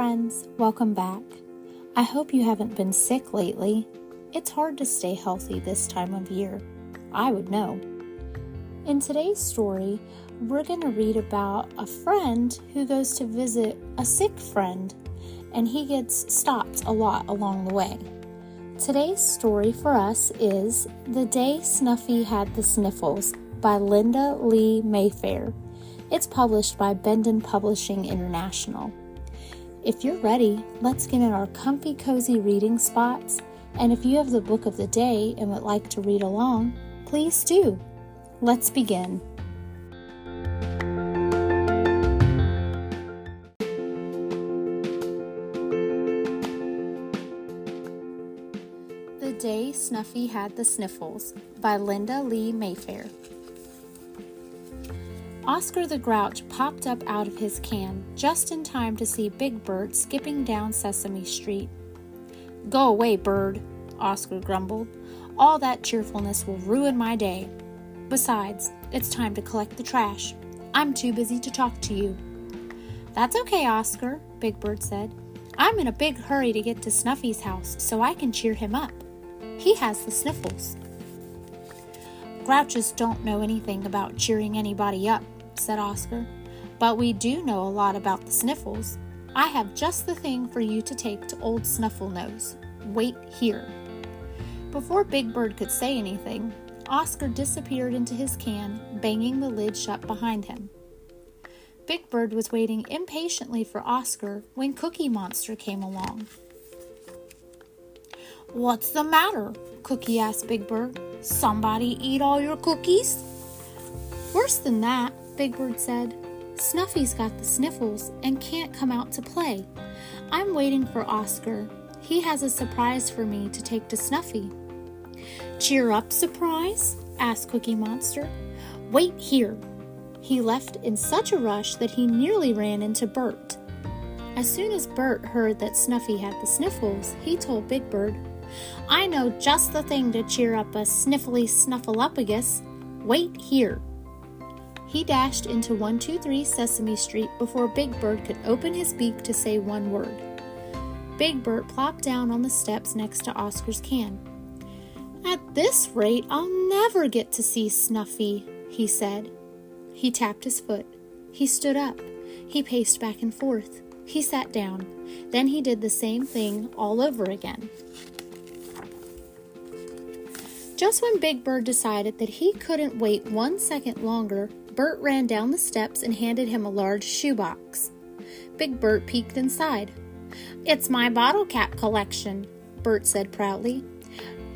friends, welcome back. I hope you haven't been sick lately. It's hard to stay healthy this time of year. I would know. In today's story, we're going to read about a friend who goes to visit a sick friend, and he gets stopped a lot along the way. Today's story for us is The Day Snuffy Had the Sniffles by Linda Lee Maifair. It's published by Bendon Publishing International. If you're ready, let's get in our comfy, cozy reading spots. And if you have the book of the day and would like to read along, please do. Let's begin. The Day Snuffy Had the Sniffles by Linda Lee Maifair. Oscar the Grouch popped up out of his can just in time to see Big Bird skipping down Sesame Street. Go away, Bird, Oscar grumbled. All that cheerfulness will ruin my day. Besides, it's time to collect the trash. I'm too busy to talk to you. That's okay, Oscar, Big Bird said. I'm in a big hurry to get to Snuffy's house so I can cheer him up. He has the sniffles. Grouches don't know anything about cheering anybody up, said Oscar. But we do know a lot about the sniffles. I have just the thing for you to take to old Snufflenose. Wait here. Before Big Bird could say anything, Oscar disappeared into his can, banging the lid shut behind him. Big Bird was waiting impatiently for Oscar when Cookie Monster came along. What's the matter? Cookie asked Big Bird. Somebody eat all your cookies? Worse than that, Big Bird said. Snuffy's got the sniffles and can't come out to play. I'm waiting for Oscar. He has a surprise for me to take to Snuffy. Cheer up, surprise? asked Cookie Monster. Wait here. He left in such a rush that he nearly ran into Bert. As soon as Bert heard that Snuffy had the sniffles, he told Big Bird, I know just the thing to cheer up a sniffly snuffleupagus. Wait here. He dashed into 123 Sesame Street before Big Bird could open his beak to say one word. Big Bird plopped down on the steps next to Oscar's can. At this rate, I'll never get to see Snuffy, he said. He tapped his foot. He stood up. He paced back and forth. He sat down. Then he did the same thing all over again. Just when Big Bird decided that he couldn't wait one second longer, Bert ran down the steps and handed him a large shoebox. Big Bird peeked inside. It's my bottle cap collection, Bert said proudly.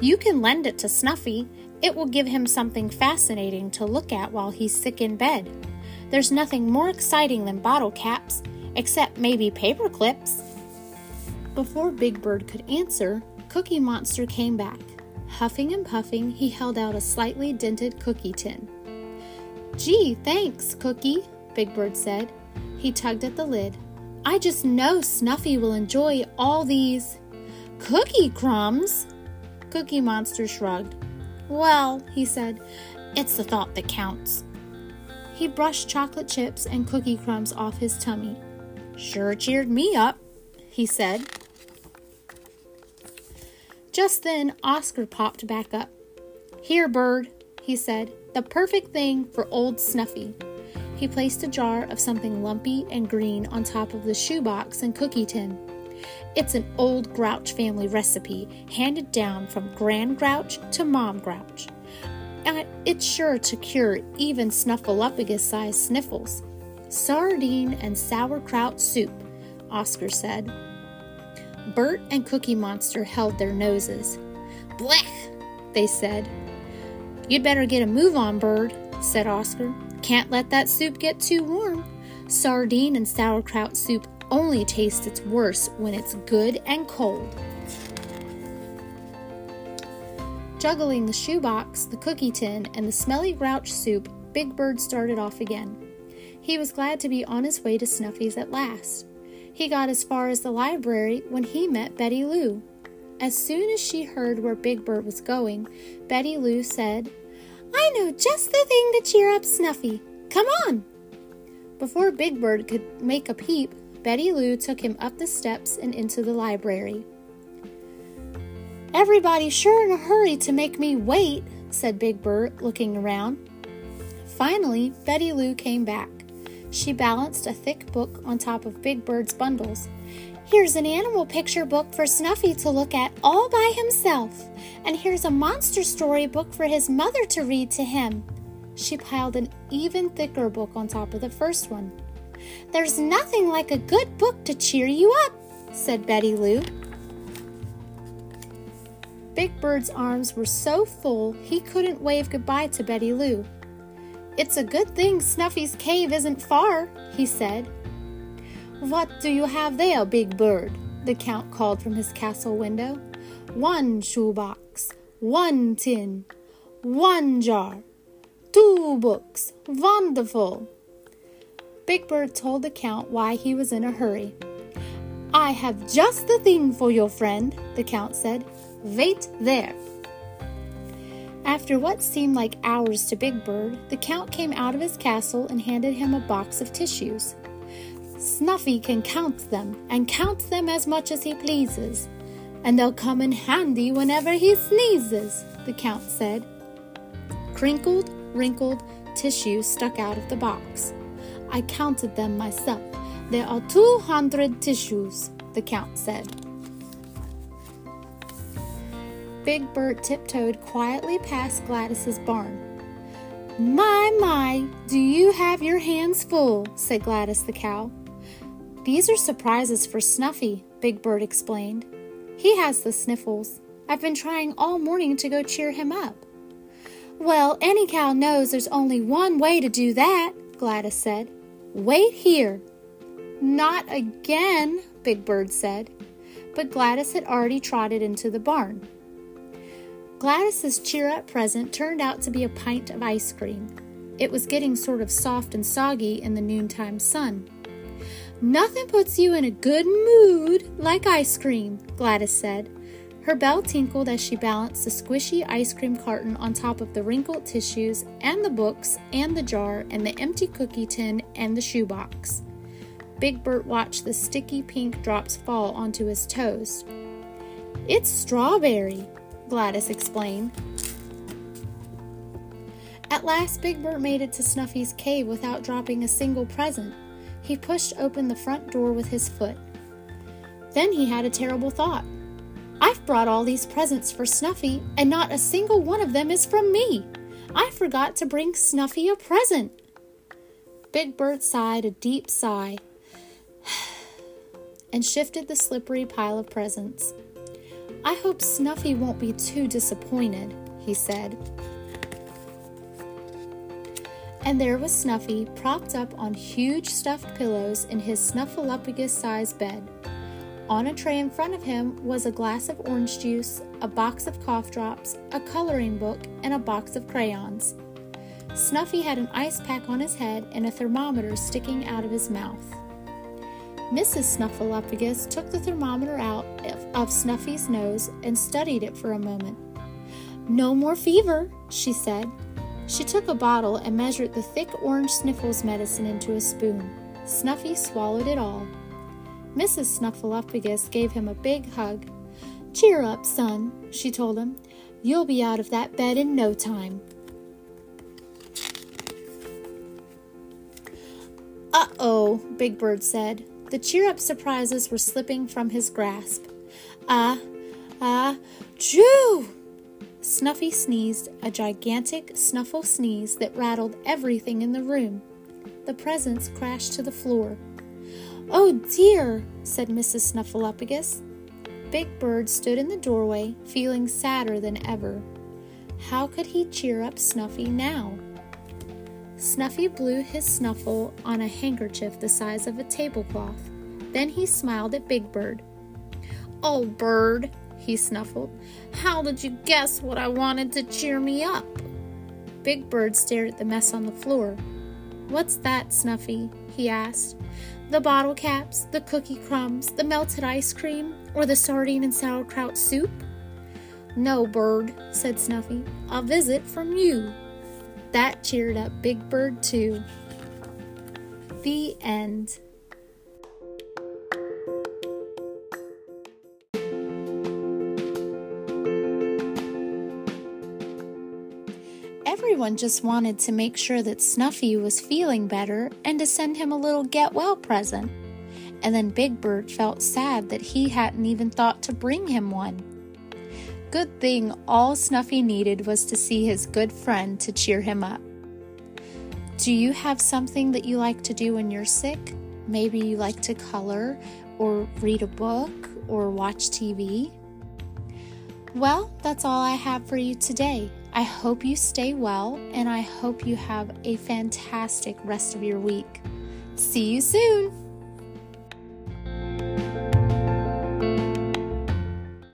You can lend it to Snuffy. It will give him something fascinating to look at while he's sick in bed. There's nothing more exciting than bottle caps, except maybe paper clips. Before Big Bird could answer, Cookie Monster came back. Huffing and puffing, he held out a slightly dented cookie tin. Gee, thanks, Cookie, Big Bird said. He tugged at the lid. I just know Snuffy will enjoy all these cookie crumbs. Cookie Monster shrugged. Well, he said, it's the thought that counts. He brushed chocolate chips and cookie crumbs off his tummy. Sure cheered me up, he said. Just then, Oscar popped back up. Here, Bird, he said the perfect thing for old Snuffy. He placed a jar of something lumpy and green on top of the shoebox and cookie tin. It's an old Grouch family recipe handed down from Grand Grouch to Mom Grouch. It's sure to cure even snuffleupagus sized sniffles. Sardine and sauerkraut soup, Oscar said. Bert and Cookie Monster held their noses. Blech, they said. You'd better get a move on, Bird, said Oscar. Can't let that soup get too warm. Sardine and sauerkraut soup only tastes its worst when it's good and cold. Juggling the shoebox, the cookie tin, and the smelly grouch soup, Big Bird started off again. He was glad to be on his way to Snuffy's at last. He got as far as the library when he met Betty Lou. As soon as she heard where Big Bird was going, Betty Lou said, I know just the thing to cheer up Snuffy. Come on! Before Big Bird could make a peep, Betty Lou took him up the steps and into the library. Everybody's sure in a hurry to make me wait, said Big Bird, looking around. Finally, Betty Lou came back. She balanced a thick book on top of Big Bird's bundles. Here's an animal picture book for Snuffy to look at all by himself, and here's a monster story book for his mother to read to him. She piled an even thicker book on top of the first one. There's nothing like a good book to cheer you up, said Betty Lou. Big Bird's arms were so full he couldn't wave goodbye to Betty Lou. It's a good thing Snuffy's cave isn't far, he said. What do you have there, Big Bird? the Count called from his castle window. One shoebox, one tin, one jar, two books. Wonderful! Big Bird told the Count why he was in a hurry. I have just the thing for your friend, the Count said. Wait there. After what seemed like hours to Big Bird, the Count came out of his castle and handed him a box of tissues. Snuffy can count them, and count them as much as he pleases, and they'll come in handy whenever he sneezes, the Count said. Crinkled, wrinkled tissues stuck out of the box. I counted them myself. There are two hundred tissues, the Count said. Big Bird tiptoed quietly past Gladys's barn. My, my, do you have your hands full? said Gladys the cow. These are surprises for Snuffy, Big Bird explained. He has the sniffles. I've been trying all morning to go cheer him up. Well, any cow knows there's only one way to do that, Gladys said. Wait here. Not again, Big Bird said. But Gladys had already trotted into the barn. Gladys's cheer up present turned out to be a pint of ice cream. It was getting sort of soft and soggy in the noontime sun. Nothing puts you in a good mood like ice cream, Gladys said. Her bell tinkled as she balanced the squishy ice cream carton on top of the wrinkled tissues and the books and the jar and the empty cookie tin and the shoebox. Big Bird watched the sticky pink drops fall onto his toes. It's strawberry, Gladys explained. At last, Big Bird made it to Snuffy's cave without dropping a single present. He pushed open the front door with his foot. Then he had a terrible thought. I've brought all these presents for Snuffy, and not a single one of them is from me. I forgot to bring Snuffy a present. Big Bird sighed a deep sigh and shifted the slippery pile of presents. I hope Snuffy won't be too disappointed, he said. And there was Snuffy propped up on huge stuffed pillows in his snuffleupagus sized bed. On a tray in front of him was a glass of orange juice, a box of cough drops, a coloring book, and a box of crayons. Snuffy had an ice pack on his head and a thermometer sticking out of his mouth. Mrs. Snuffleupagus took the thermometer out of Snuffy's nose and studied it for a moment. No more fever, she said. She took a bottle and measured the thick orange sniffles medicine into a spoon. Snuffy swallowed it all. Mrs. Snuffleupagus gave him a big hug. Cheer up, son, she told him. You'll be out of that bed in no time. Uh oh, Big Bird said. The cheer up surprises were slipping from his grasp. Ah, ah, choo! Snuffy sneezed, a gigantic snuffle sneeze that rattled everything in the room. The presents crashed to the floor. Oh dear, said Mrs. Snuffleupagus. Big Bird stood in the doorway, feeling sadder than ever. How could he cheer up Snuffy now? Snuffy blew his snuffle on a handkerchief the size of a tablecloth. Then he smiled at Big Bird. Oh, Bird, he snuffled, how did you guess what I wanted to cheer me up? Big Bird stared at the mess on the floor. What's that, Snuffy? he asked. The bottle caps, the cookie crumbs, the melted ice cream, or the sardine and sauerkraut soup? No, Bird, said Snuffy. A visit from you. That cheered up Big Bird too. The end. Everyone just wanted to make sure that Snuffy was feeling better and to send him a little get well present. And then Big Bird felt sad that he hadn't even thought to bring him one. Good thing all Snuffy needed was to see his good friend to cheer him up. Do you have something that you like to do when you're sick? Maybe you like to color or read a book or watch TV? Well, that's all I have for you today. I hope you stay well and I hope you have a fantastic rest of your week. See you soon!